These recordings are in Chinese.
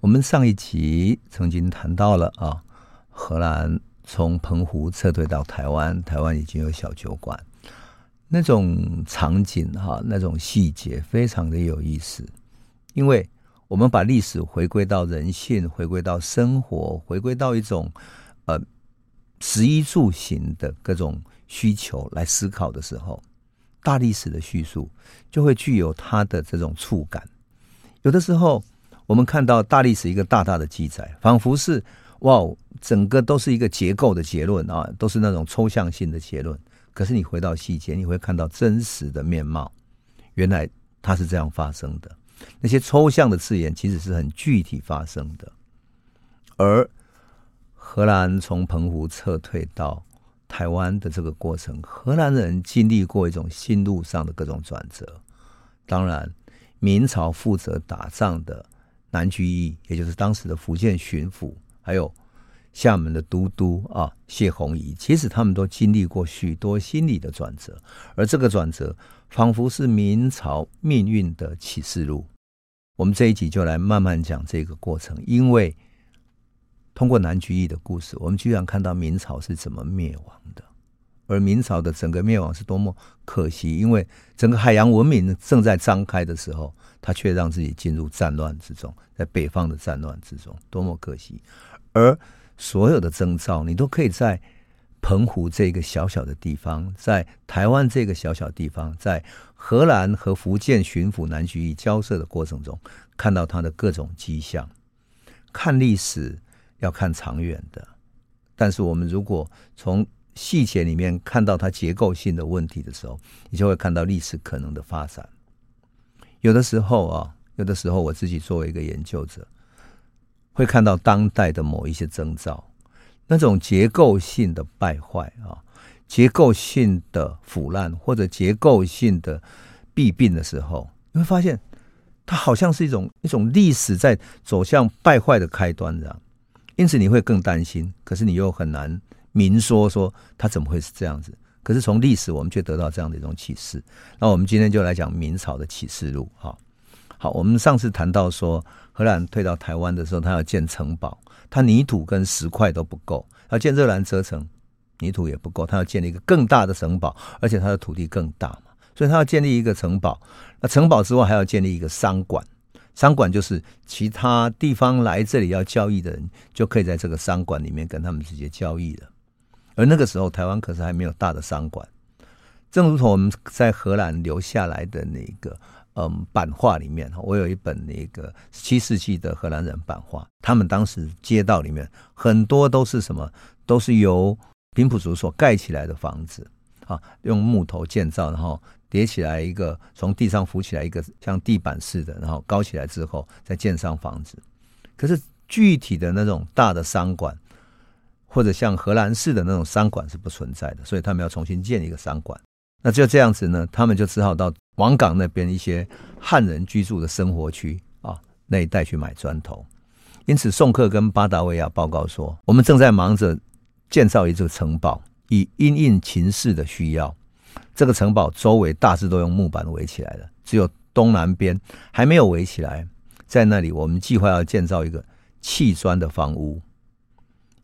我们上一集曾经谈到了啊，荷兰从澎湖撤退到台湾，台湾已经有小酒馆，那种场景哈，那种细节非常的有意思，因为我们把历史回归到人性，回归到生活，回归到一种呃食衣住行的各种需求来思考的时候，大历史的叙述就会具有它的这种触感，有的时候。我们看到大历史一个大大的记载，仿佛是哇，整个都是一个结构的结论啊，都是那种抽象性的结论。可是你回到细节，你会看到真实的面貌，原来它是这样发生的。那些抽象的字眼其实是很具体发生的。而荷兰从澎湖撤退到台湾的这个过程，荷兰人经历过一种心路上的各种转折。当然，明朝负责打仗的。南居易，也就是当时的福建巡抚，还有厦门的都督啊谢鸿仪，其实他们都经历过许多心理的转折，而这个转折仿佛是明朝命运的启示录。我们这一集就来慢慢讲这个过程，因为通过南居易的故事，我们居然看到明朝是怎么灭亡的。而明朝的整个灭亡是多么可惜，因为整个海洋文明正在张开的时候，他却让自己进入战乱之中，在北方的战乱之中，多么可惜！而所有的征兆，你都可以在澎湖这个小小的地方，在台湾这个小小地方，在荷兰和福建巡抚南居易交涉的过程中，看到他的各种迹象。看历史要看长远的，但是我们如果从细节里面看到它结构性的问题的时候，你就会看到历史可能的发展。有的时候啊，有的时候我自己作为一个研究者，会看到当代的某一些征兆，那种结构性的败坏啊，结构性的腐烂或者结构性的弊病的时候，你会发现它好像是一种一种历史在走向败坏的开端这样，因此你会更担心，可是你又很难。明说说他怎么会是这样子？可是从历史我们却得到这样的一种启示。那我们今天就来讲明朝的启示录。哈，好，我们上次谈到说，荷兰退到台湾的时候，他要建城堡，他泥土跟石块都不够，要建热兰遮城，泥土也不够，他要建立一个更大的城堡，而且他的土地更大嘛，所以他要建立一个城堡。那城堡之外还要建立一个商馆。商馆就是其他地方来这里要交易的人，就可以在这个商馆里面跟他们直接交易了。而那个时候，台湾可是还没有大的商馆，正如同我们在荷兰留下来的那个嗯版画里面，我有一本那个七世纪的荷兰人版画，他们当时街道里面很多都是什么，都是由平埔族所盖起来的房子啊，用木头建造，然后叠起来一个，从地上浮起来一个像地板似的，然后高起来之后再建上房子。可是具体的那种大的商馆。或者像荷兰式的那种商馆是不存在的，所以他们要重新建一个商馆。那就这样子呢，他们就只好到王港那边一些汉人居住的生活区啊那一带去买砖头。因此，宋克跟巴达维亚报告说，我们正在忙着建造一座城堡，以因应情势的需要。这个城堡周围大致都用木板围起来了，只有东南边还没有围起来。在那里，我们计划要建造一个砌砖的房屋，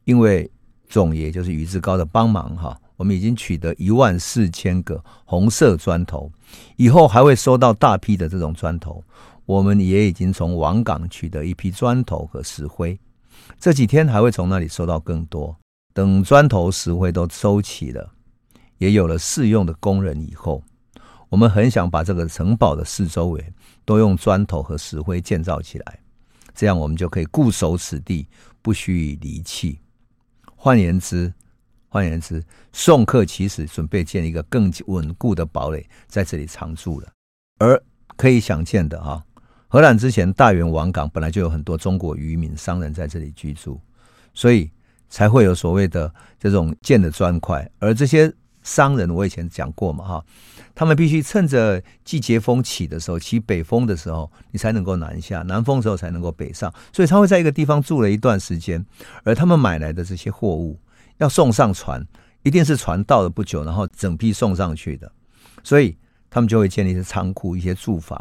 因为。总爷就是于志高的帮忙哈，我们已经取得一万四千个红色砖头，以后还会收到大批的这种砖头。我们也已经从王港取得一批砖头和石灰，这几天还会从那里收到更多。等砖头、石灰都收齐了，也有了适用的工人以后，我们很想把这个城堡的四周围都用砖头和石灰建造起来，这样我们就可以固守此地，不许离弃。换言之，换言之，宋克其实准备建一个更稳固的堡垒，在这里常住了。而可以想见的啊，荷兰之前大元王港本来就有很多中国渔民商人在这里居住，所以才会有所谓的这种建的砖块。而这些商人，我以前讲过嘛哈，他们必须趁着季节风起的时候，起北风的时候，你才能够南下；南风的时候才能够北上。所以他会在一个地方住了一段时间，而他们买来的这些货物要送上船，一定是船到了不久，然后整批送上去的。所以他们就会建立一些仓库、一些住房，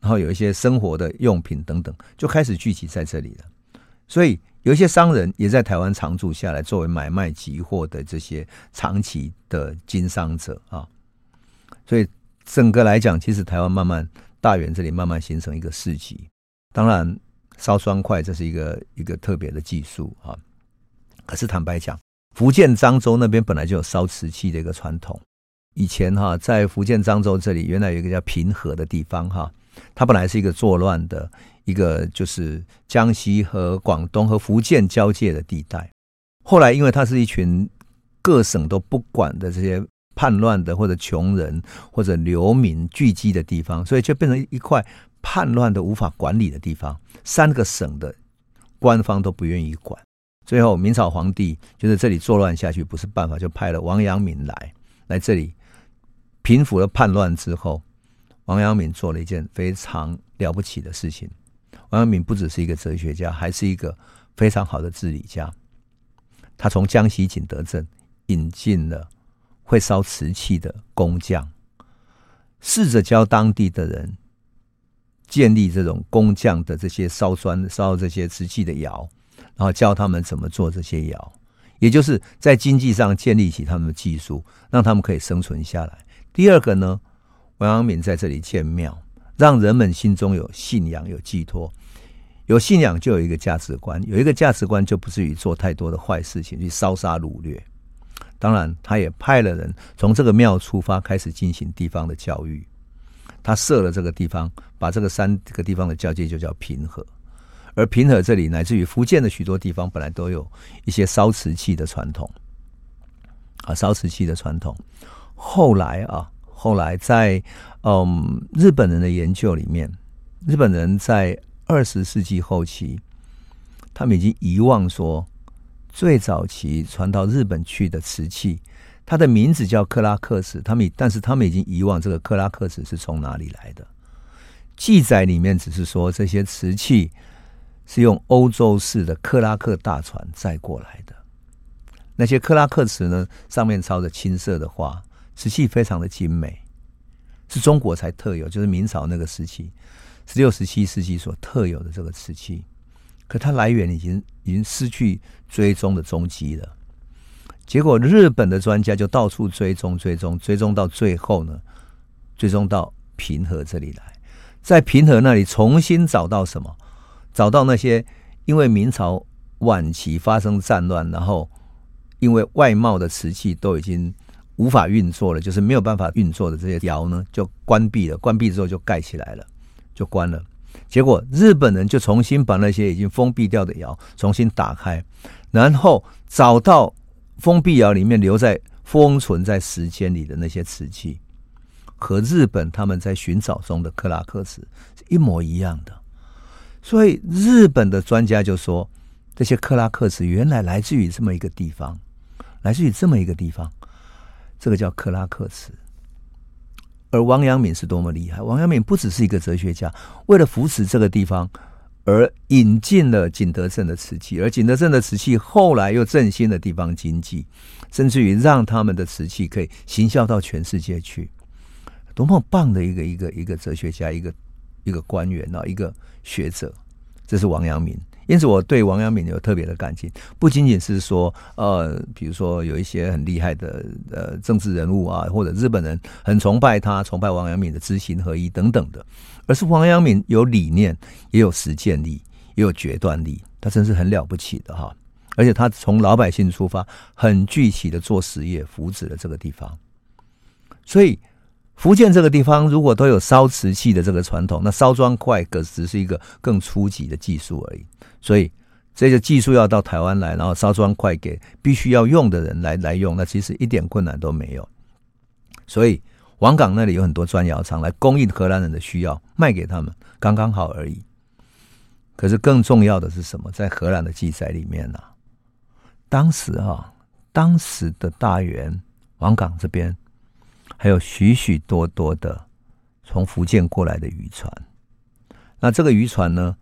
然后有一些生活的用品等等，就开始聚集在这里了。所以有一些商人也在台湾常住下来，作为买卖集货的这些长期的经商者啊。所以整个来讲，其实台湾慢慢大园这里慢慢形成一个市集。当然，烧砖块这是一个一个特别的技术啊。可是坦白讲，福建漳州那边本来就有烧瓷器的一个传统。以前哈，在福建漳州这里，原来有一个叫平和的地方哈，它本来是一个作乱的一个，就是江西和广东和福建交界的地带。后来，因为它是一群各省都不管的这些叛乱的或者穷人或者流民聚集的地方，所以就变成一块叛乱的无法管理的地方。三个省的官方都不愿意管。最后，明朝皇帝觉得这里作乱下去不是办法，就派了王阳明来来这里平复了叛乱之后，王阳明做了一件非常了不起的事情。王阳明不只是一个哲学家，还是一个非常好的治理家。他从江西景德镇引进了会烧瓷器的工匠，试着教当地的人建立这种工匠的这些烧砖、烧这些瓷器的窑。然后教他们怎么做这些窑，也就是在经济上建立起他们的技术，让他们可以生存下来。第二个呢，王阳明在这里建庙，让人们心中有信仰、有寄托。有信仰就有一个价值观，有一个价值观就不至于做太多的坏事情，去烧杀掳掠。当然，他也派了人从这个庙出发，开始进行地方的教育。他设了这个地方，把这个三个地方的交界就叫平和。而平和这里，乃至于福建的许多地方，本来都有一些烧瓷器的传统，啊，烧瓷器的传统。后来啊，后来在嗯日本人的研究里面，日本人在二十世纪后期，他们已经遗忘说，最早期传到日本去的瓷器，它的名字叫克拉克瓷，他们但是他们已经遗忘这个克拉克瓷是从哪里来的。记载里面只是说这些瓷器。是用欧洲式的克拉克大船载过来的，那些克拉克瓷呢，上面抄着青色的花，瓷器非常的精美，是中国才特有，就是明朝那个时期，十六、十七世纪所特有的这个瓷器，可它来源已经已经失去追踪的踪迹了。结果日本的专家就到处追踪、追踪、追踪，到最后呢，追踪到平和这里来，在平和那里重新找到什么？找到那些因为明朝晚期发生战乱，然后因为外贸的瓷器都已经无法运作了，就是没有办法运作的这些窑呢，就关闭了。关闭之后就盖起来了，就关了。结果日本人就重新把那些已经封闭掉的窑重新打开，然后找到封闭窑里面留在封存在时间里的那些瓷器，和日本他们在寻找中的克拉克瓷是一模一样的。所以日本的专家就说，这些克拉克瓷原来来自于这么一个地方，来自于这么一个地方，这个叫克拉克瓷。而王阳明是多么厉害！王阳明不只是一个哲学家，为了扶持这个地方，而引进了景德镇的瓷器，而景德镇的瓷器后来又振兴了地方经济，甚至于让他们的瓷器可以行销到全世界去。多么棒的一个一个一个哲学家，一个。一个官员啊，一个学者，这是王阳明。因此，我对王阳明有特别的感情，不仅仅是说，呃，比如说有一些很厉害的呃政治人物啊，或者日本人很崇拜他，崇拜王阳明的知行合一等等的，而是王阳明有理念，也有实践力，也有决断力，他真是很了不起的哈。而且他从老百姓出发，很具体的做实业，扶持了这个地方，所以。福建这个地方如果都有烧瓷器的这个传统，那烧砖块可只是一个更初级的技术而已。所以这个技术要到台湾来，然后烧砖块给必须要用的人来来用，那其实一点困难都没有。所以王港那里有很多砖窑厂来供应荷兰人的需要，卖给他们刚刚好而已。可是更重要的是什么？在荷兰的记载里面呢、啊，当时哈、啊，当时的大员王港这边。还有许许多多的从福建过来的渔船，那这个渔船呢，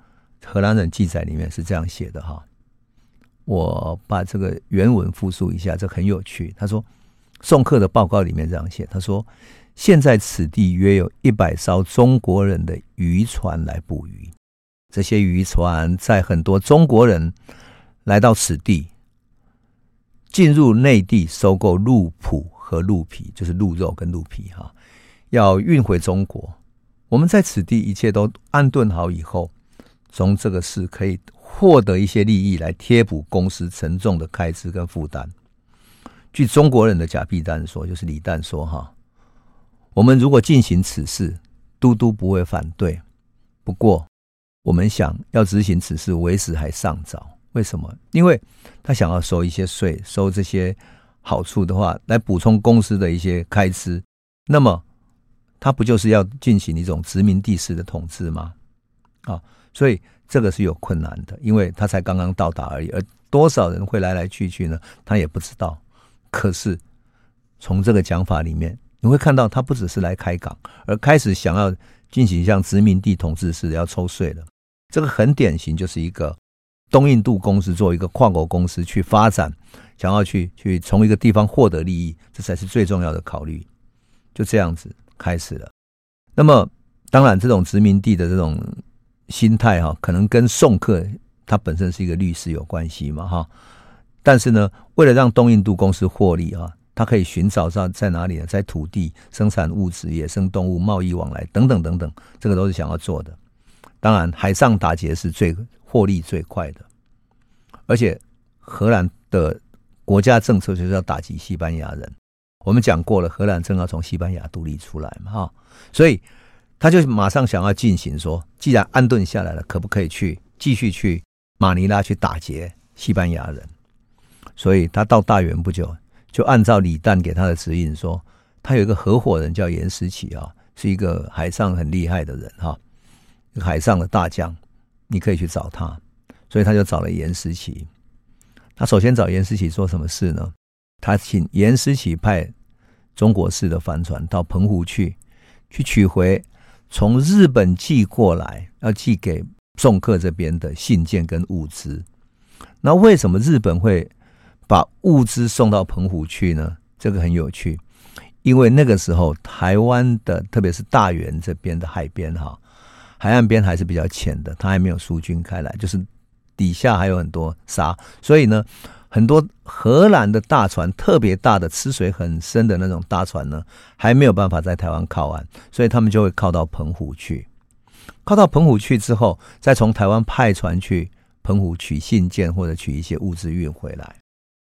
荷兰人记载里面是这样写的哈，我把这个原文复述一下，这很有趣。他说，送客的报告里面这样写，他说，现在此地约有一百艘中国人的渔船来捕鱼。这些渔船在很多中国人来到此地，进入内地收购鹿脯和鹿皮，就是鹿肉跟鹿皮哈，要运回中国。我们在此地一切都安顿好以后，从这个事可以获得一些利益来贴补公司沉重的开支跟负担。据中国人的假币丹说，就是李旦说哈，我们如果进行此事，都督不会反对。不过，我们想要执行此事，为时还尚早。为什么？因为他想要收一些税，收这些好处的话，来补充公司的一些开支。那么，他不就是要进行一种殖民地式的统治吗？啊，所以这个是有困难的，因为他才刚刚到达而已，而多少人会来来去去呢？他也不知道。可是，从这个讲法里面，你会看到他不只是来开港，而开始想要进行像殖民地统治似的要抽税了。这个很典型，就是一个东印度公司作为一个跨国公司去发展，想要去去从一个地方获得利益，这才是最重要的考虑。就这样子开始了。那么，当然，这种殖民地的这种心态哈，可能跟宋克他本身是一个律师有关系嘛哈。但是呢，为了让东印度公司获利啊，他可以寻找到在哪里呢？在土地、生产物质、野生动物、贸易往来等等等等，这个都是想要做的。当然，海上打劫是最获利最快的，而且荷兰的国家政策就是要打击西班牙人。我们讲过了，荷兰正要从西班牙独立出来嘛，哈，所以他就马上想要进行说，既然安顿下来了，可不可以去继续去马尼拉去打劫西班牙人？所以他到大元不久，就按照李旦给他的指引说，他有一个合伙人叫严思齐啊，是一个海上很厉害的人哈，海上的大将，你可以去找他。所以他就找了严思齐。他首先找严思琪做什么事呢？他请严思琪派中国式的帆船到澎湖去，去取回从日本寄过来要寄给宋克这边的信件跟物资。那为什么日本会？把物资送到澎湖去呢？这个很有趣，因为那个时候台湾的，特别是大员这边的海边哈，海岸边还是比较浅的，它还没有疏浚开来，就是底下还有很多沙，所以呢，很多荷兰的大船，特别大的、吃水很深的那种大船呢，还没有办法在台湾靠岸，所以他们就会靠到澎湖去。靠到澎湖去之后，再从台湾派船去澎湖取信件或者取一些物资运回来。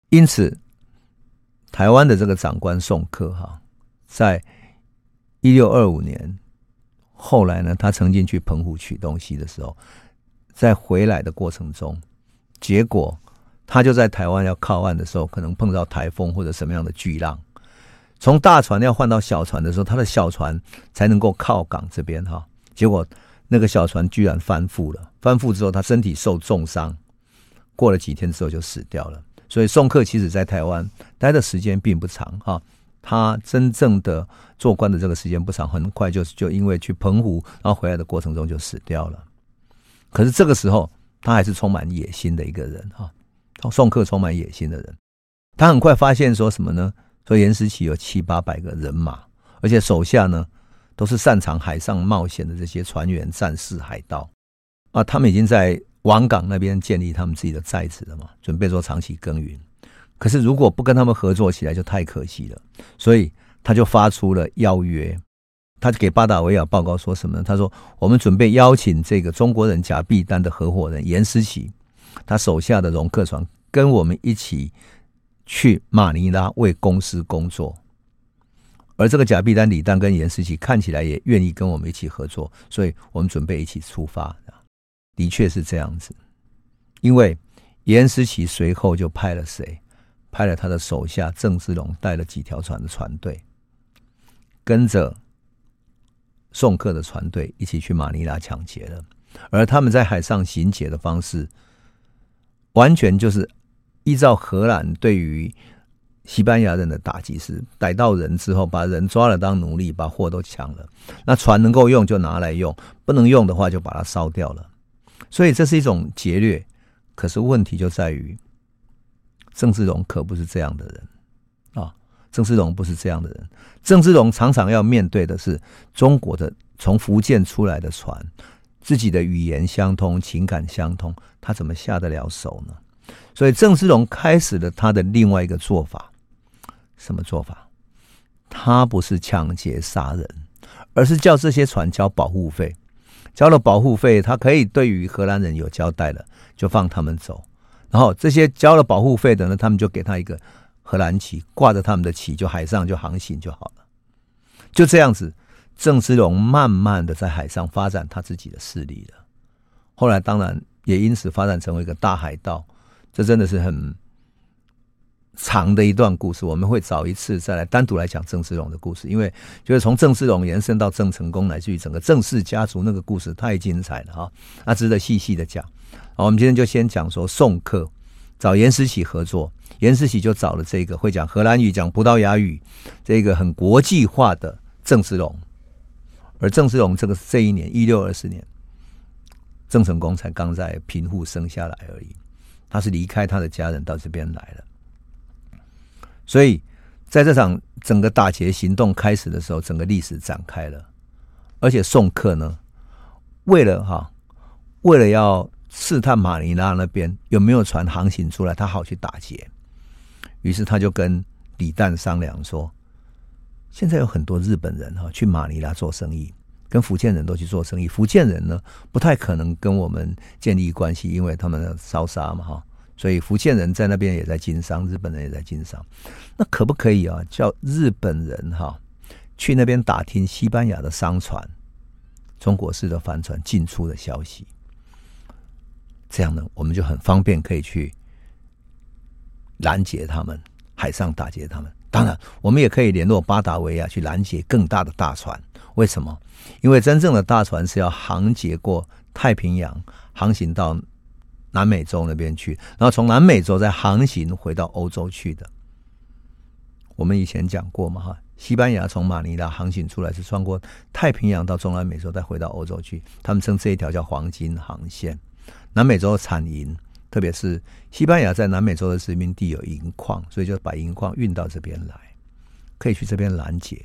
因此，台湾的这个长官宋克哈，在一六二五年后来呢，他曾经去澎湖取东西的时候，在回来的过程中，结果他就在台湾要靠岸的时候，可能碰到台风或者什么样的巨浪，从大船要换到小船的时候，他的小船才能够靠港这边哈，结果那个小船居然翻覆了，翻覆之后他身体受重伤，过了几天之后就死掉了。所以宋克其实在台湾待的时间并不长哈，他真正的做官的这个时间不长，很快就就因为去澎湖，然后回来的过程中就死掉了。可是这个时候他还是充满野心的一个人哈，宋克充满野心的人，他很快发现说什么呢？说严思齐有七八百个人马，而且手下呢都是擅长海上冒险的这些船员、战士、海盗啊，他们已经在。王港那边建立他们自己的寨子了嘛，准备做长期耕耘。可是如果不跟他们合作起来，就太可惜了。所以他就发出了邀约，他就给巴达维亚报告说什么呢？他说：“我们准备邀请这个中国人假币丹的合伙人严思齐，他手下的容客船跟我们一起去马尼拉为公司工作。而这个假币丹李旦跟严思齐看起来也愿意跟我们一起合作，所以我们准备一起出发。”的确是这样子，因为严思齐随后就派了谁？派了他的手下郑芝龙带了几条船的船队，跟着送客的船队一起去马尼拉抢劫了。而他们在海上行劫的方式，完全就是依照荷兰对于西班牙人的打击，是逮到人之后把人抓了当奴隶，把货都抢了。那船能够用就拿来用，不能用的话就把它烧掉了。所以这是一种劫掠，可是问题就在于郑芝龙可不是这样的人。郑芝龙不是这样的人，郑芝龙常常要面对的是中国的从福建出来的船，自己的语言相通，情感相通，他怎么下得了手呢？所以郑芝龙开始了他的另外一个做法，什么做法？他不是抢劫杀人，而是叫这些船交保护费，交了保护费，他可以对于荷兰人有交代了，就放他们走。然后这些交了保护费的呢，他们就给他一个荷兰旗，挂着他们的旗，就海上就航行就好了。就这样子，郑芝龙慢慢的在海上发展他自己的势力了。后来当然也因此发展成为一个大海盗。这真的是很长的一段故事，我们会找一次再来单独来讲郑芝龙的故事，因为就是从郑芝龙延伸到郑成功，乃至于整个郑氏家族那个故事太精彩了哈，那值得细细的讲。好，我们今天就先讲说宋客找颜思齐合作，颜思喜就找了这个会讲荷兰语、讲葡萄牙语，这个很国际化的郑芝龙。而郑芝龙这个这一年一六二四年，郑成功才刚在平户生下来而已，他是离开他的家人到这边来了。所以在这场整个打劫行动开始的时候，整个历史展开了，而且宋客呢，为了哈，为了要。试探马尼拉那边有没有船航行出来，他好去打劫。于是他就跟李旦商量说：“现在有很多日本人哈去马尼拉做生意，跟福建人都去做生意。福建人呢不太可能跟我们建立关系，因为他们烧杀嘛哈。所以福建人在那边也在经商，日本人也在经商。那可不可以啊？叫日本人哈去那边打听西班牙的商船、中国式的帆船进出的消息？”这样呢，我们就很方便可以去拦截他们，海上打劫他们。当然，我们也可以联络巴达维亚去拦截更大的大船。为什么？因为真正的大船是要航劫过太平洋，航行到南美洲那边去，然后从南美洲再航行回到欧洲去的。我们以前讲过嘛，哈，西班牙从马尼拉航行出来是穿过太平洋到中南美洲，再回到欧洲去，他们称这一条叫黄金航线。南美洲产银，特别是西班牙在南美洲的殖民地有银矿，所以就把银矿运到这边来，可以去这边拦截，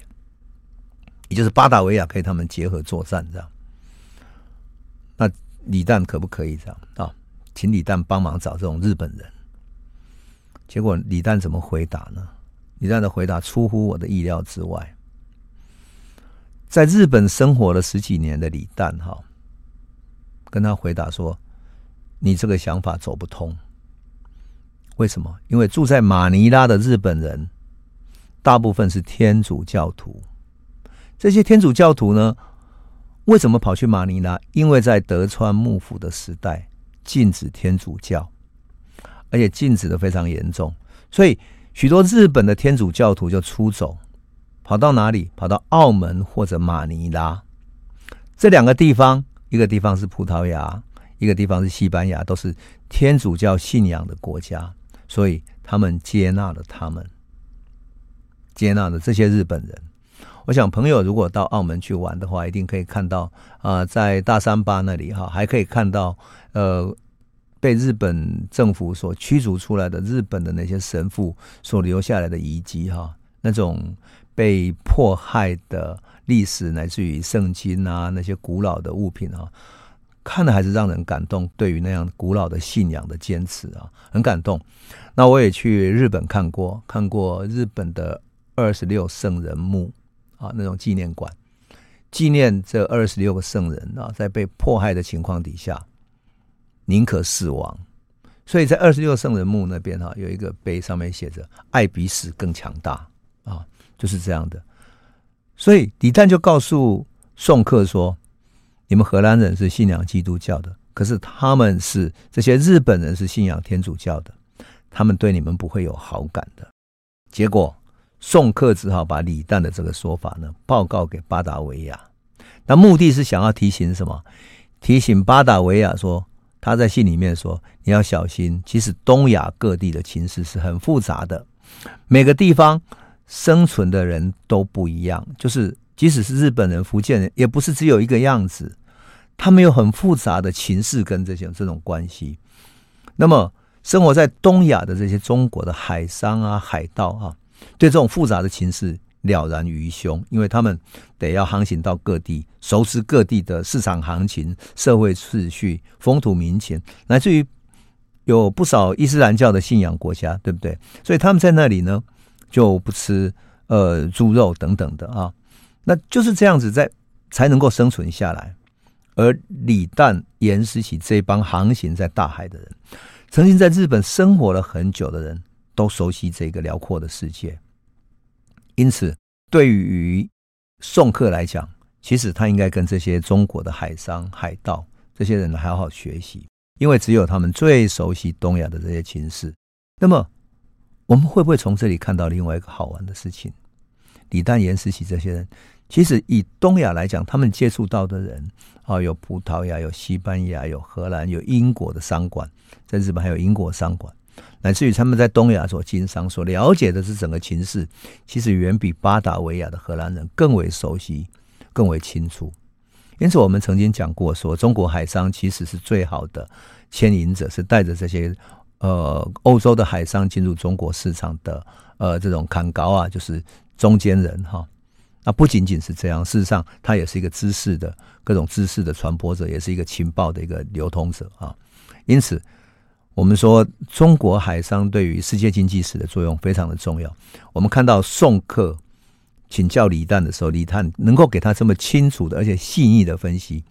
也就是巴达维亚可以他们结合作战这样。那李旦可不可以这样啊？请李旦帮忙找这种日本人。结果李旦怎么回答呢？李旦的回答出乎我的意料之外。在日本生活了十几年的李旦哈，跟他回答说。你这个想法走不通，为什么？因为住在马尼拉的日本人大部分是天主教徒，这些天主教徒呢，为什么跑去马尼拉？因为在德川幕府的时代禁止天主教，而且禁止的非常严重，所以许多日本的天主教徒就出走，跑到哪里？跑到澳门或者马尼拉这两个地方，一个地方是葡萄牙。一个地方是西班牙，都是天主教信仰的国家，所以他们接纳了他们，接纳了这些日本人。我想朋友如果到澳门去玩的话，一定可以看到啊、在大三巴那里哈，还可以看到呃，被日本政府所驱逐出来的日本的那些神父所留下来的遗迹哈，那种被迫害的历史，乃至于圣经啊那些古老的物品哈。看的还是让人感动，对于那样古老的信仰的坚持啊，很感动。那我也去日本看过，看过日本的二十六圣人墓啊，那种纪念馆，纪念这二十六个圣人啊，在被迫害的情况底下，宁可死亡。所以在二十六圣人墓那边哈，有一个碑，上面写着“爱比死更强大”啊，就是这样的。所以李旦就告诉宋客说。你们荷兰人是信仰基督教的，可是他们是这些日本人是信仰天主教的，他们对你们不会有好感的。结果宋克只好把李旦的这个说法呢报告给巴达维亚，那目的是想要提醒什么？提醒巴达维亚说，他在信里面说你要小心，其实东亚各地的情势是很复杂的，每个地方生存的人都不一样，就是即使是日本人、福建人，也不是只有一个样子。他们有很复杂的情势跟这些这种关系。那么，生活在东亚的这些中国的海商啊、海盗啊，对这种复杂的情势了然于胸，因为他们得要航行到各地，熟知各地的市场行情、社会秩序、风土民情，乃至于有不少伊斯兰教的信仰国家，对不对？所以他们在那里呢，就不吃呃猪肉等等的啊，那就是这样子在才能够生存下来。而李旦、严思齐这帮航行在大海的人，曾经在日本生活了很久的人，都熟悉这个辽阔的世界。因此，对于宋客来讲，其实他应该跟这些中国的海商、海盗这些人好好学习，因为只有他们最熟悉东亚的这些情势。那么，我们会不会从这里看到另外一个好玩的事情？李旦、颜思齐这些人，其实以东亚来讲，他们接触到的人啊，有葡萄牙、有西班牙、有荷兰、有英国的商馆，在日本还有英国商馆。乃至于他们在东亚所经商、所了解的是整个情势，其实远比巴达维亚的荷兰人更为熟悉、更为清楚。因此，我们曾经讲过说，中国海商其实是最好的牵引者，是带着这些呃欧洲的海商进入中国市场的呃这种坎高啊，就是中间人哈。那不仅仅是这样，事实上，他也是一个知识的各种知识的传播者，也是一个情报的一个流通者啊。因此。我们说，中国海商对于世界经济史的作用非常的重要。我们看到宋克请教李旦的时候，李旦能够给他这么清楚的而且细腻的分析，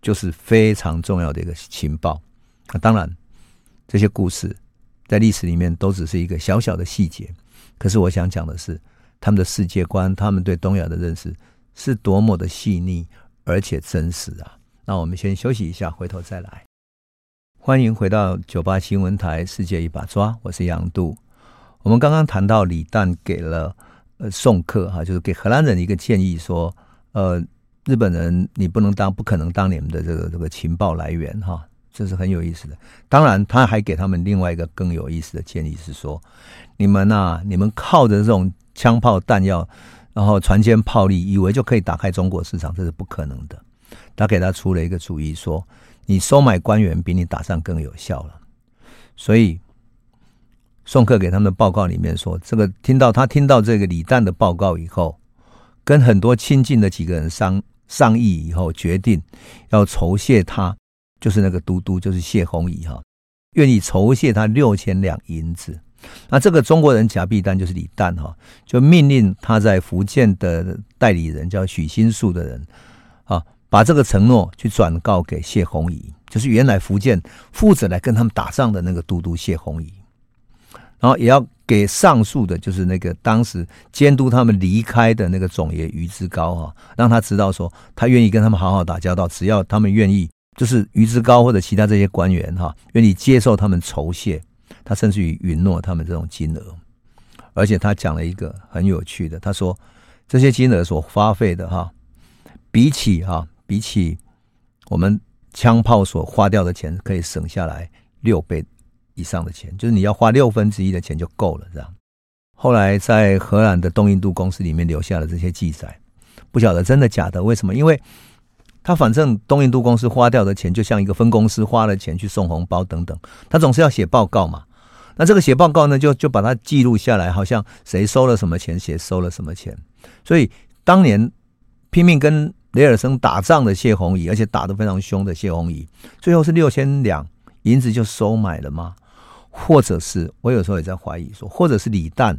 就是非常重要的一个情报。那当然，这些故事在历史里面都只是一个小小的细节。可是我想讲的是，他们的世界观，他们对东亚的认识是多么的细腻而且真实啊！那我们先休息一下，回头再来。欢迎回到九八新闻台《世界一把抓》，我是杨度。我们刚刚谈到李旦给了呃宋客哈，就是给荷兰人一个建议说，呃，日本人你不能当，不可能当你们的这个这个情报来源哈，这是很有意思的。当然，他还给他们另外一个更有意思的建议是说，你们呐、你们靠着这种枪炮弹药，然后船坚炮利，以为就可以打开中国市场，这是不可能的。他给他出了一个主意说。你收买官员比你打仗更有效了，所以宋客给他们的报告里面说，这个听到他听到这个李旦的报告以后，跟很多亲近的几个人商商议以后，决定要酬谢他，就是那个都督，就是谢弘仪哈，愿意酬谢他六千两银子。那这个中国人甲必丹就是李旦哈，就命令他在福建的代理人叫许新树的人啊。把这个承诺去转告给谢宏仪，就是原来福建负责来跟他们打仗的那个都督谢宏仪，然后也要给上述的，就是那个当时监督他们离开的那个总爷于之高哈，让他知道说他愿意跟他们好好打交道，只要他们愿意，就是于之高或者其他这些官员哈，愿意接受他们酬谢，他甚至于允诺他们这种金额，而且他讲了一个很有趣的，他说这些金额所花费的哈，比起哈。比起我们枪炮所花掉的钱，可以省下来六倍以上的钱，就是你要花六分之一的钱就够了，这样。后来在荷兰的东印度公司里面留下了这些记载，不晓得真的假的？为什么？因为他反正东印度公司花掉的钱，就像一个分公司花了钱去送红包等等，他总是要写报告嘛。那这个写报告呢，就就把它记录下来，好像谁收了什么钱，谁收了什么钱。所以当年拼命跟雷尔森打仗的谢弘仪，而且打得非常凶的谢弘仪，最后是六千两银子就收买了吗？或者是我有时候也在怀疑说，或者是李旦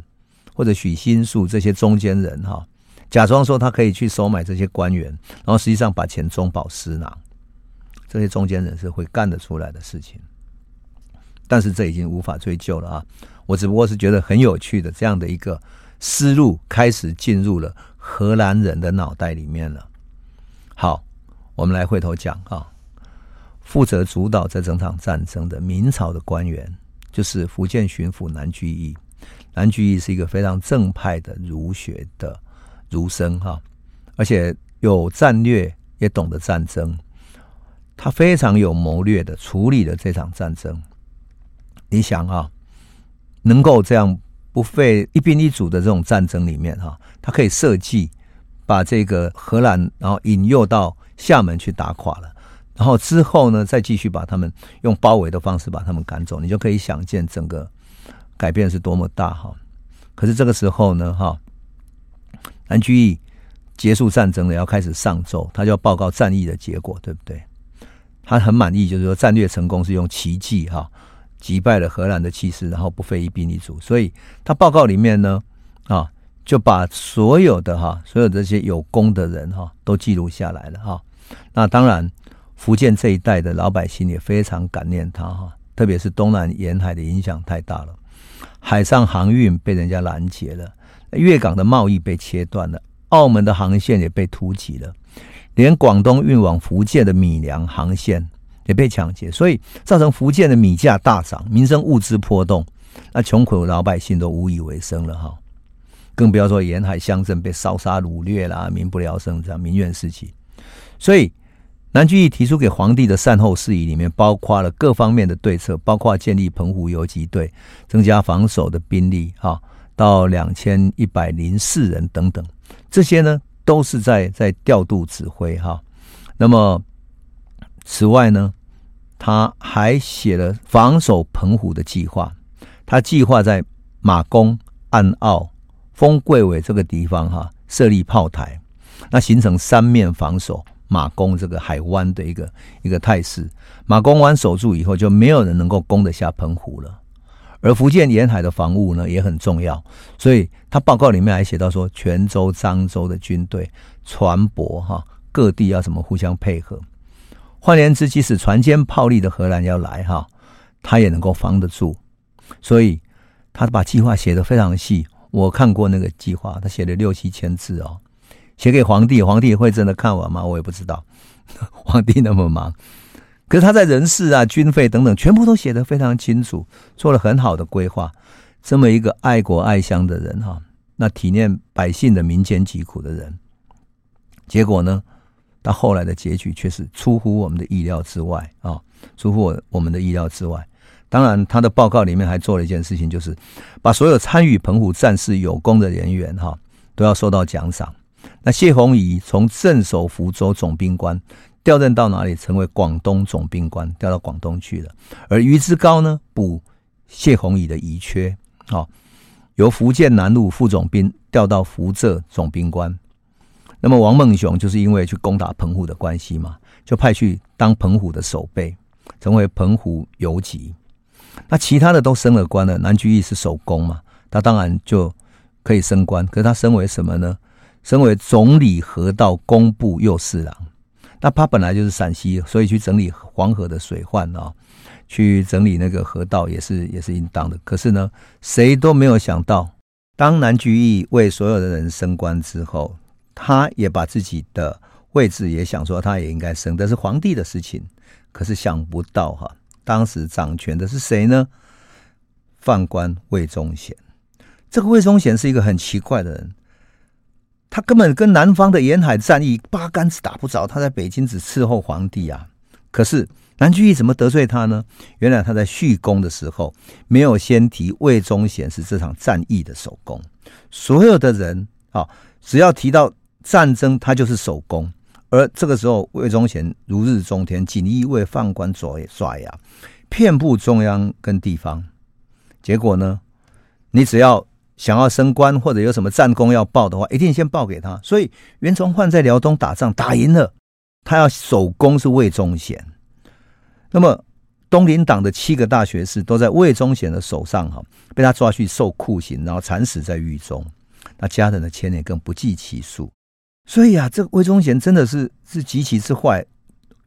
或者许新树这些中间人哈，假装说他可以去收买这些官员，然后实际上把钱中饱私囊，这些中间人是会干得出来的事情。但是这已经无法追究了啊！我只不过是觉得很有趣的这样的一个思路开始进入了荷兰人的脑袋里面了。好，我们来回头讲啊。负责主导这整场战争的明朝的官员，就是福建巡抚南居易。南居易是一个非常正派的儒学的儒生哈，而且有战略，也懂得战争。他非常有谋略的处理了这场战争。你想啊，能够这样不费一兵一卒的这种战争里面哈，他可以设计。把这个荷兰，然后引诱到厦门去打垮了，然后之后呢，再继续把他们用包围的方式把他们赶走，你就可以想见整个改变是多么大哈。可是这个时候呢，哈，南居易结束战争了，要开始上奏，他就要报告战役的结果，对不对？他很满意，就是说战略成功是用奇迹哈击败了荷兰的气势，然后不费一兵一卒。所以他报告里面呢，啊，就把所有的哈所有这些有功的人哈都记录下来了哈。那当然，福建这一带的老百姓也非常感念他哈，特别是东南沿海的影响太大了。海上航运被人家拦截了，粤港的贸易被切断了，澳门的航线也被突袭了，连广东运往福建的米粮航线也被抢劫，所以造成福建的米价大涨，民生物资波动，那穷苦的老百姓都无以为生了哈，更不要说沿海乡镇被烧杀掳掠啦，民不聊生这样民怨四起，所以。南居易提出给皇帝的善后事宜里面，包括了各方面的对策，包括建立澎湖游击队，增加防守的兵力，哈，到两千一百零四人等等，这些呢都是在在调度指挥，哈。那么此外呢，他还写了防守澎湖的计划，他计划在马公、岸澳、丰贵尾这个地方，哈，设立炮台，那形成三面防守。马公这个海湾的一个一个态势，马公湾守住以后，就没有人能够攻得下澎湖了。而福建沿海的防务呢也很重要，所以他报告里面还写到说，泉州、漳州的军队、船舶哈，各地要怎么互相配合。换言之，即使船坚炮利的荷兰要来哈，他也能够防得住。所以他把计划写得非常细，我看过那个计划，他写了六七千字哦。写给皇帝，皇帝会真的看完吗？我也不知道。皇帝那么忙，可是他在人事啊、军费等等，全部都写得非常清楚，做了很好的规划。这么一个爱国爱乡的人哈，那体念百姓的民间疾苦的人，结果呢，到后来的结局却是出乎我们的意料之外啊，出乎我我们的意料之外。当然，他的报告里面还做了一件事情，就是把所有参与澎湖战事有功的人员哈，都要受到奖赏。那谢鸿仪从镇守福州总兵官调任到哪里？成为广东总兵官，调到广东去了。而于之高呢，补谢鸿仪的遗缺，啊，由福建南路副总兵调到福浙总兵官。那么王孟雄就是因为去攻打澎湖的关系嘛，就派去当澎湖的守备，成为澎湖游击。那其他的都升了官了，南居易是守宫嘛，他当然就可以升官。可是他升为什么呢？升为总理河道工部右侍郎，那他本来就是陕西，所以去整理黄河的水患啊，去整理那个河道也是也是应当的。可是呢，谁都没有想到，当南居易为所有的人升官之后，他也把自己的位置也想说他也应该升，但是皇帝的事情。可是想不到哈，当时掌权的是谁呢？宦官魏忠贤。这个魏忠贤是一个很奇怪的人。他根本跟南方的沿海战役八竿子打不着，他在北京只伺候皇帝啊。可是南居易怎么得罪他呢？原来他在叙功的时候没有先提魏忠贤是这场战役的首功。所有的人啊，只要提到战争，他就是首功。而这个时候，魏忠贤如日中天，锦衣卫宦官爪爪牙，遍布中央跟地方。结果呢，你只要。想要升官或者有什么战功要报的话，一定先报给他。所以袁崇焕在辽东打仗打赢了，他要首功是魏忠贤。那么东林党的七个大学士都在魏忠贤的手上哈，被他抓去受酷刑，然后惨死在狱中。那家人的牵连更不计其数。所以啊，这魏忠贤真的是是极其之坏。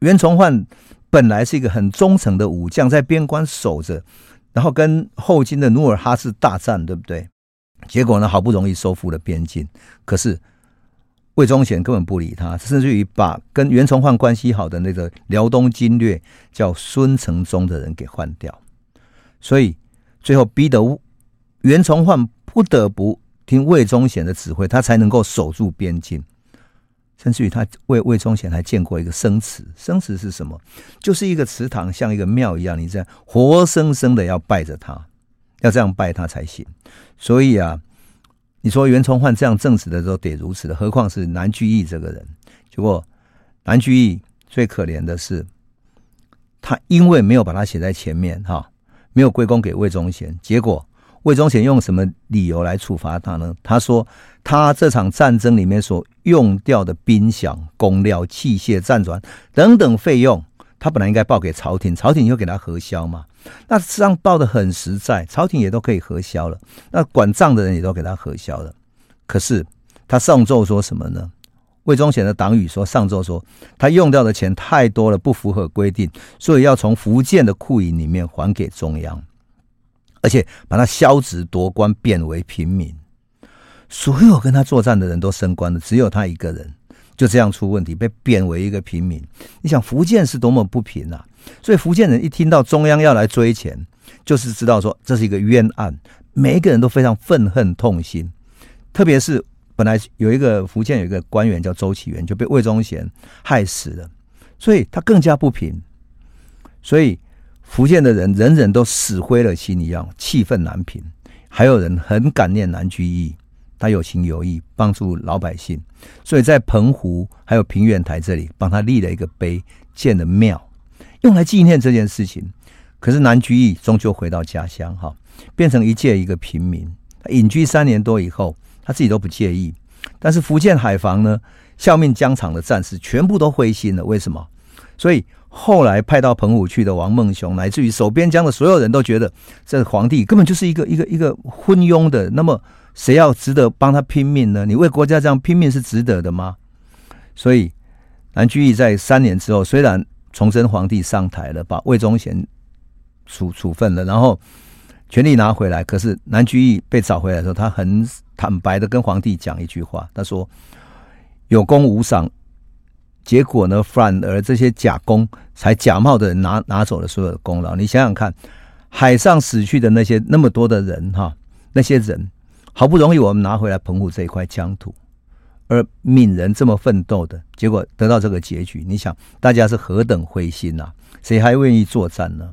袁崇焕本来是一个很忠诚的武将，在边关守着，然后跟后金的努尔哈赤大战，对不对？结果呢，好不容易收复了边境，可是魏忠贤根本不理他，甚至于把跟袁崇焕关系好的那个辽东经略叫孙承宗的人给换掉，所以最后逼得袁崇焕不得不听魏忠贤的指挥，他才能够守住边境。甚至于他魏魏忠贤还建过一个生祠，生祠是什么？就是一个祠堂，像一个庙一样，你这样活生生的要拜着他。要这样拜他才行，所以啊，你说袁崇焕这样正直的时候得如此的，何况是南居易这个人？结果南居易最可怜的是，他因为没有把他写在前面哈，没有归功给魏忠贤，结果魏忠贤用什么理由来处罚他呢？他说，他这场战争里面所用掉的兵饷、工料、器械、战船等等费用，他本来应该报给朝廷，朝廷就给他核销嘛。那实际上报得很实在，朝廷也都可以核销了，那管账的人也都给他核销了。可是他上奏说什么呢？魏忠贤的党羽说，上奏说他用掉的钱太多了，不符合规定，所以要从福建的库银里面还给中央，而且把他削职夺官，贬为平民。所有跟他作战的人都升官了，只有他一个人就这样出问题，被贬为一个平民。你想福建是多么不平啊！所以福建人一听到中央要来追钱，就是知道说这是一个冤案，每一个人都非常愤恨痛心，特别是。本来有一个福建有一个官员叫周启源，就被魏忠贤害死了，所以他更加不平。所以福建的人人人都死灰了心一样，气愤难平。还有人很感念南居易，他有情有义，帮助老百姓，所以在澎湖还有平原台这里帮他立了一个碑，建了庙，用来纪念这件事情。可是南居易终究回到家乡，哈，变成一介一个平民。他隐居三年多以后。他自己都不介意，但是福建海防呢，效命疆场的战士全部都灰心了。为什么？所以后来派到澎湖去的王孟雄，乃至于守边疆的所有人都觉得，这皇帝根本就是一个一个一个昏庸的。那么谁要值得帮他拼命呢？你为国家这样拼命是值得的吗？所以南居易在三年之后，虽然崇祯皇帝上台了，把魏忠贤处处分了，然后权力拿回来，可是南居易被找回来的时候，他很。坦白的跟皇帝讲一句话，他说：“有功无赏，结果呢，反而这些假功才假冒的人拿拿走了所有的功劳。你想想看，海上死去的那些那么多的人哈，那些人好不容易我们拿回来澎湖这一块疆土，而闽人这么奋斗的结果得到这个结局，你想大家是何等灰心呐？谁还愿意作战呢？”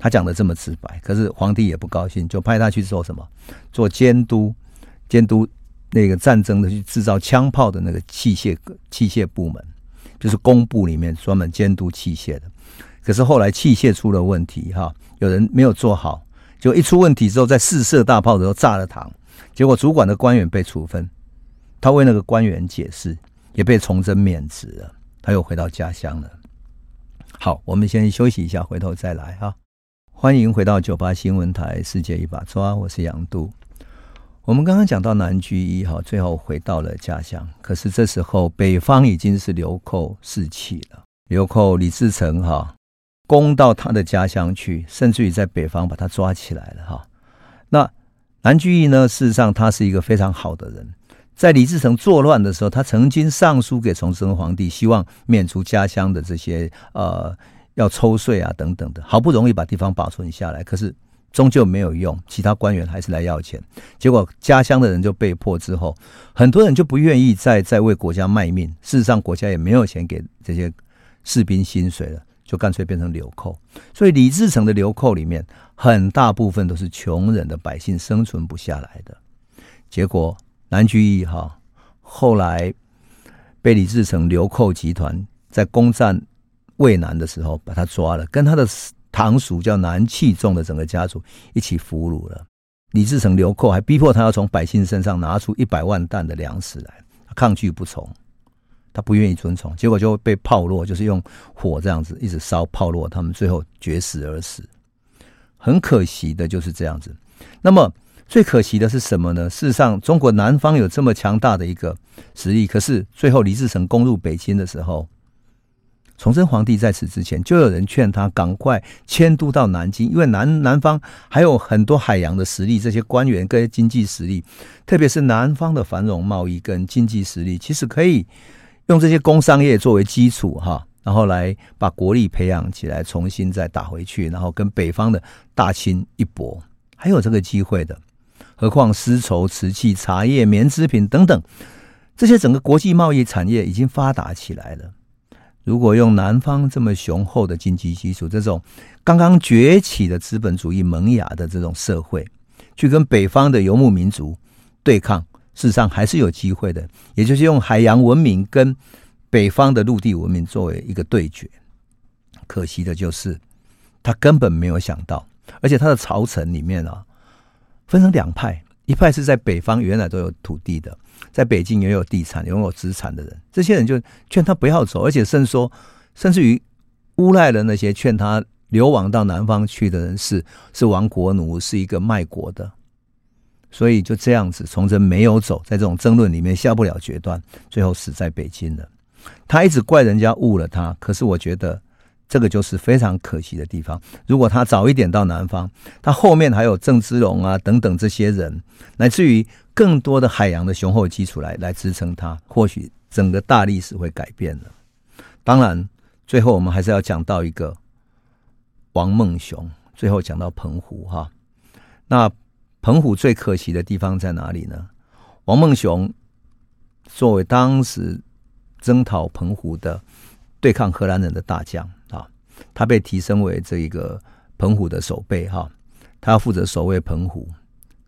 他讲的这么直白，可是皇帝也不高兴，就派他去做什么？做监督。监督那个战争的去制造枪炮的那个器械器械部门，就是工部里面专门监督器械的。可是后来器械出了问题，哈，有人没有做好，就一出问题之后，在试射大炮的时候炸了膛，结果主管的官员被处分，他为那个官员解释，也被崇祯免职了，他又回到家乡了。好，我们先休息一下，回头再来哈。欢迎回到九八新闻台，世界一把抓，我是杨度。我们刚刚讲到南居易哈，最后回到了家乡。可是这时候北方已经是流寇四起了，流寇李自成哈攻到他的家乡去，甚至于在北方把他抓起来了哈。那南居易呢，事实上他是一个非常好的人，在李自成作乱的时候，他曾经上书给崇祯皇帝，希望免除家乡的这些呃要抽税啊等等的，好不容易把地方保存下来，可是。终究没有用，其他官员还是来要钱，结果家乡的人就被迫之后，很多人就不愿意再再为国家卖命。事实上，国家也没有钱给这些士兵薪水了，就干脆变成流寇。所以李自成的流寇里面，很大部分都是穷人的百姓生存不下来的。结果南居易哈后来被李自成流寇集团在攻占渭南的时候把他抓了，跟他的。堂属叫南器仲的整个家族一起俘虏了，李自成流寇还逼迫他要从百姓身上拿出一百万担的粮食来，他抗拒不从，他不愿意遵从，结果就被炮落，就是用火这样子一直烧炮落，他们最后绝食而死。很可惜的就是这样子。那么最可惜的是什么呢？事实上，中国南方有这么强大的一个实力，可是最后李自成攻入北京的时候。崇祯皇帝在此之前，就有人劝他赶快迁都到南京，因为南南方还有很多海洋的实力，这些官员跟经济实力，特别是南方的繁荣贸易跟经济实力，其实可以用这些工商业作为基础哈，然后来把国力培养起来，重新再打回去，然后跟北方的大清一搏，还有这个机会的。何况丝绸、瓷器、茶叶、棉织品等等，这些整个国际贸易产业已经发达起来了。如果用南方这么雄厚的经济基础，这种刚刚崛起的资本主义萌芽的这种社会，去跟北方的游牧民族对抗，事实上还是有机会的。也就是用海洋文明跟北方的陆地文明作为一个对决。可惜的就是他根本没有想到，而且他的朝臣里面啊，分成两派，一派是在北方原来都有土地的，在北京也有地产、拥有资产的人，这些人就劝他不要走，而且甚至说，甚至于诬赖了那些劝他流亡到南方去的人是是亡国奴，是一个卖国的。所以就这样子，崇祯没有走，在这种争论里面下不了决断，最后死在北京了。他一直怪人家误了他，可是我觉得。这个就是非常可惜的地方。如果他早一点到南方，他后面还有郑芝龙啊等等这些人，乃至于更多的海洋的雄厚基础来来支撑他，或许整个大历史会改变了。当然，最后我们还是要讲到一个王孟雄。最后讲到澎湖哈，那澎湖最可惜的地方在哪里呢？王孟雄作为当时征讨澎湖的对抗荷兰人的大将。他被提升为这一个澎湖的守备哈，他要负责守卫澎湖。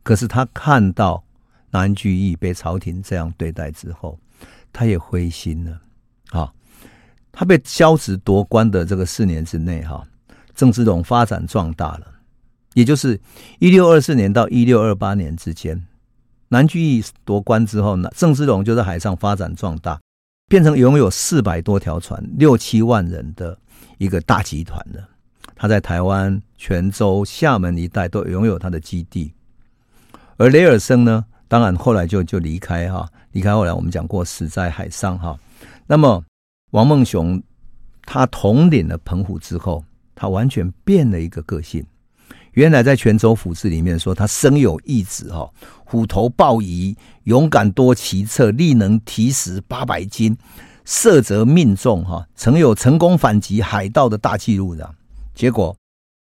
可是他看到南居易被朝廷这样对待之后，他也灰心了啊。他被削职夺官的这个四年之内哈，郑芝龙发展壮大了，也就是一六二四年到一六二八年之间，南居易夺官之后呢，郑芝龙就在海上发展壮大，变成拥有四百多条船、六七万人的。一个大集团的，他在台湾、泉州、厦门一带都拥有他的基地。而雷尔森呢，当然后来就就离开哈，离开后来我们讲过死在海上哈。那么王孟雄他统领了澎湖之后，他完全变了一个个性。原来在泉州府志里面说他生有义子哈，虎头豹尾，勇敢多奇策，力能提石八百斤。射则命中，哈，曾有成功反击海盗的大记录的。结果，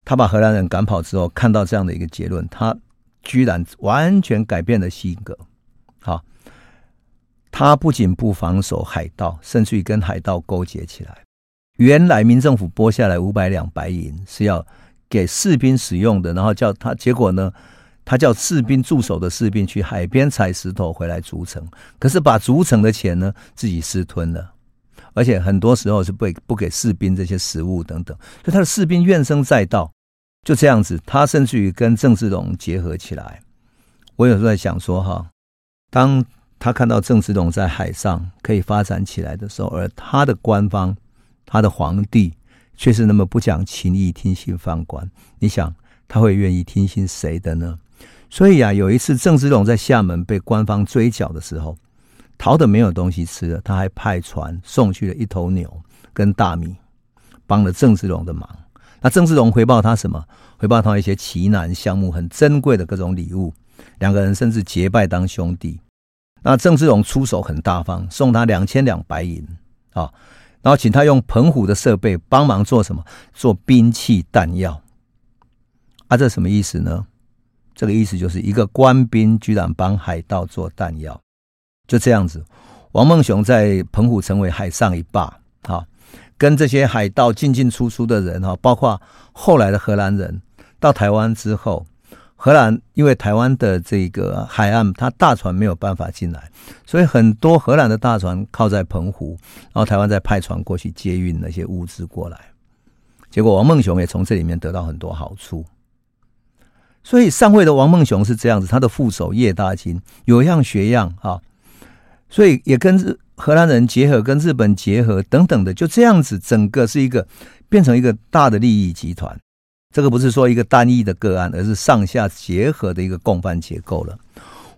他把荷兰人赶跑之后，看到这样的一个结论，他居然完全改变了性格。好，他不仅不防守海盗，甚至于跟海盗勾结起来。原来民政府拨下来五百两白银是要给士兵使用的，然后叫他，结果呢？他叫士兵驻守的士兵去海边采石头回来筑城，可是把筑城的钱呢自己私吞了，而且很多时候是不不给士兵这些食物等等，所以他的士兵怨声载道。就这样子，他甚至于跟郑芝龙结合起来。我有时候在想说哈，当他看到郑芝龙在海上可以发展起来的时候，而他的官方，他的皇帝却是那么不讲情义，听信宦官，你想他会愿意听信谁的呢？所以啊，有一次郑芝龙在厦门被官方追缴的时候，逃得没有东西吃了，他还派船送去了一头牛跟大米，帮了郑芝龙的忙。那郑芝龙回报他什么？回报他一些奇楠橡木很珍贵的各种礼物。两个人甚至结拜当兄弟。那郑芝龙出手很大方，送他两千两白银啊，然后请他用澎湖的设备帮忙做什么？做兵器弹药。啊，这什么意思呢？这个意思就是一个官兵居然帮海盗做弹药，就这样子。王孟雄在澎湖成为海上一霸，哈，跟这些海盗进进出出的人哈，包括后来的荷兰人到台湾之后，荷兰因为台湾的这个海岸，它大船没有办法进来，所以很多荷兰的大船靠在澎湖，然后台湾再派船过去接运那些物资过来，结果王孟雄也从这里面得到很多好处。所以上位的王孟雄是这样子，他的副手叶大金有样学样啊，所以也跟荷兰人结合，跟日本结合等等的，就这样子，整个是一个变成一个大的利益集团。这个不是说一个单一的个案，而是上下结合的一个共犯结构了。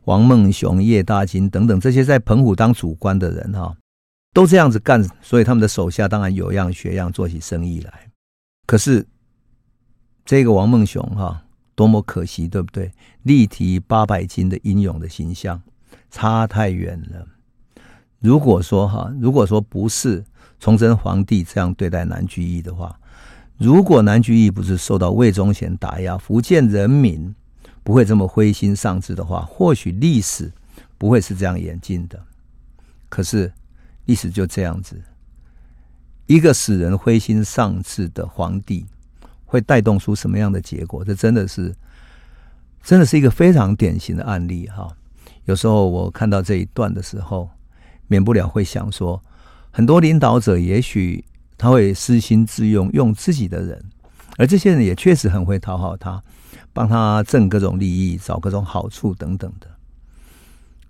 王孟雄、叶大金等等这些在澎湖当主官的人哈，都这样子干，所以他们的手下当然有样学样，做起生意来。可是这个王孟雄哈。多么可惜，对不对？力提八百斤的英勇的形象差太远了。如果说哈，如果说不是崇祯皇帝这样对待南居易的话，如果南居易不是受到魏忠贤打压，福建人民不会这么灰心丧志的话，或许历史不会是这样演进的。可是历史就这样子，一个使人灰心丧志的皇帝。会带动出什么样的结果？这真的是，真的是一个非常典型的案例哈。有时候我看到这一段的时候，免不了会想说，很多领导者也许他会私心自用，用自己的人，而这些人也确实很会讨好他，帮他挣各种利益，找各种好处等等的。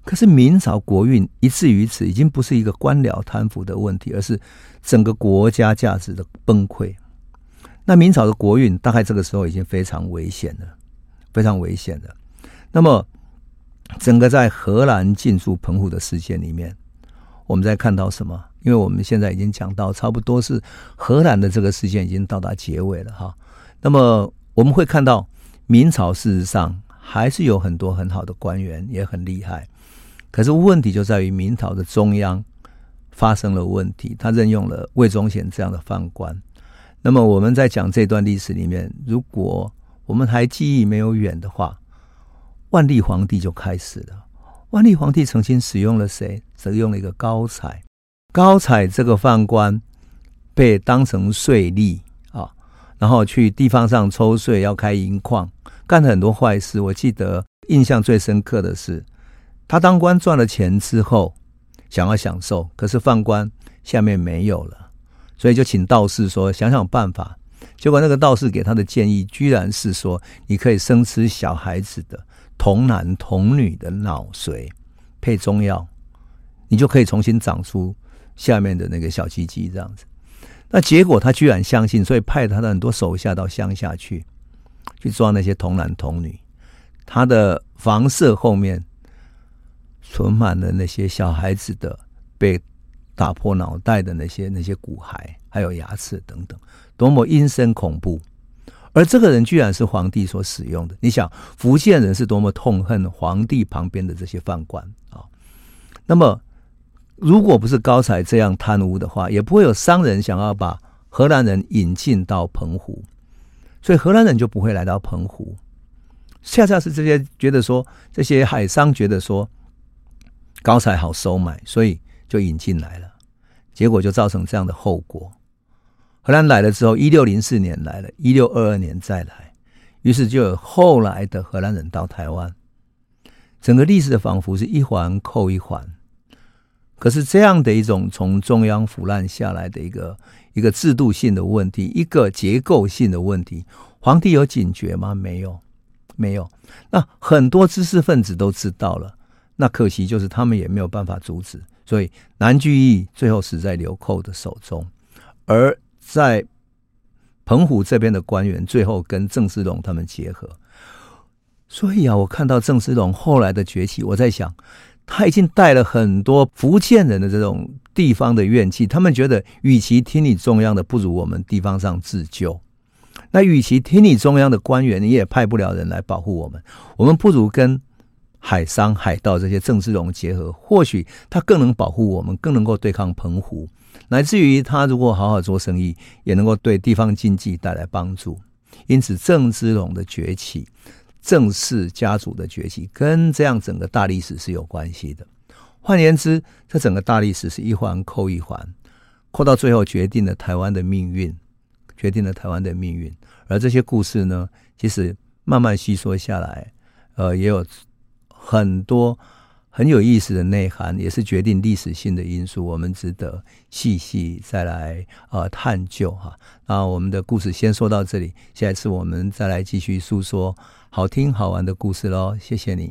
可是明朝国运以至于此，已经不是一个官僚贪腐的问题，而是整个国家价值的崩溃。那明朝的国运大概这个时候已经非常危险了，非常危险了。那么，整个在荷兰进驻澎湖的事件里面，我们在看到什么？因为我们现在已经讲到差不多是荷兰的这个事件已经到达结尾了哈。那么我们会看到明朝事实上还是有很多很好的官员，也很厉害。可是问题就在于明朝的中央发生了问题，他任用了魏忠贤这样的犯官。那么我们在讲这段历史里面，如果我们还记忆没有远的话，万历皇帝就开始了。万历皇帝曾经使用了谁？使用了一个高彩。高彩这个犯官被当成税吏啊，然后去地方上抽税，要开银矿，干了很多坏事。我记得印象最深刻的是，他当官赚了钱之后，想要享受，可是犯官下面没有了，所以就请道士说想想办法。结果那个道士给他的建议，居然是说你可以生吃小孩子的童男童女的脑髓，配中药，你就可以重新长出。下面的那个小鸡鸡这样子，那结果他居然相信，所以派他的很多手下到乡下去，去抓那些童男童女。他的房舍后面存满了那些小孩子的被打破脑袋的那些那些骨骸，还有牙齿等等，多么阴森恐怖！而这个人居然是皇帝所使用的。你想，福建人是多么痛恨皇帝旁边的这些犯官啊？那么。如果不是高才这样贪污的话，也不会有商人想要把荷兰人引进到澎湖，所以荷兰人就不会来到澎湖。恰恰是这些觉得说，这些海商觉得说高才好收买，所以就引进来了，结果就造成这样的后果。荷兰来了之后，一六零四年来了，一六二二年再来，于是就有后来的荷兰人到台湾，整个历史的仿佛是一环扣一环。可是这样的一种从中央腐烂下来的一个一个制度性的问题，一个结构性的问题，皇帝有警觉吗？没有，没有。那很多知识分子都知道了，那可惜就是他们也没有办法阻止，所以南居易最后死在流寇的手中，而在澎湖这边的官员最后跟郑芝龙他们结合，所以啊，我看到郑芝龙后来的崛起，我在想。他已经带了很多福建人的这种地方的怨气，他们觉得，与其听你中央的，不如我们地方上自救。那与其听你中央的官员，你也派不了人来保护我们，我们不如跟海商、海盗这些郑芝龙结合，或许他更能保护我们，更能够对抗澎湖，乃至于他如果好好做生意，也能够对地方经济带来帮助。因此，郑芝龙的崛起。郑氏家族的崛起跟这样整个大历史是有关系的。换言之，这整个大历史是一环扣一环，扣到最后决定了台湾的命运，决定了台湾的命运。而这些故事呢，其实慢慢细说下来，呃，也有很多很有意思的内涵，也是决定历史性的因素。我们值得细细再来呃探究哈。那我们的故事先说到这里，下一次我们再来继续诉说。好听好玩的故事喽，谢谢你。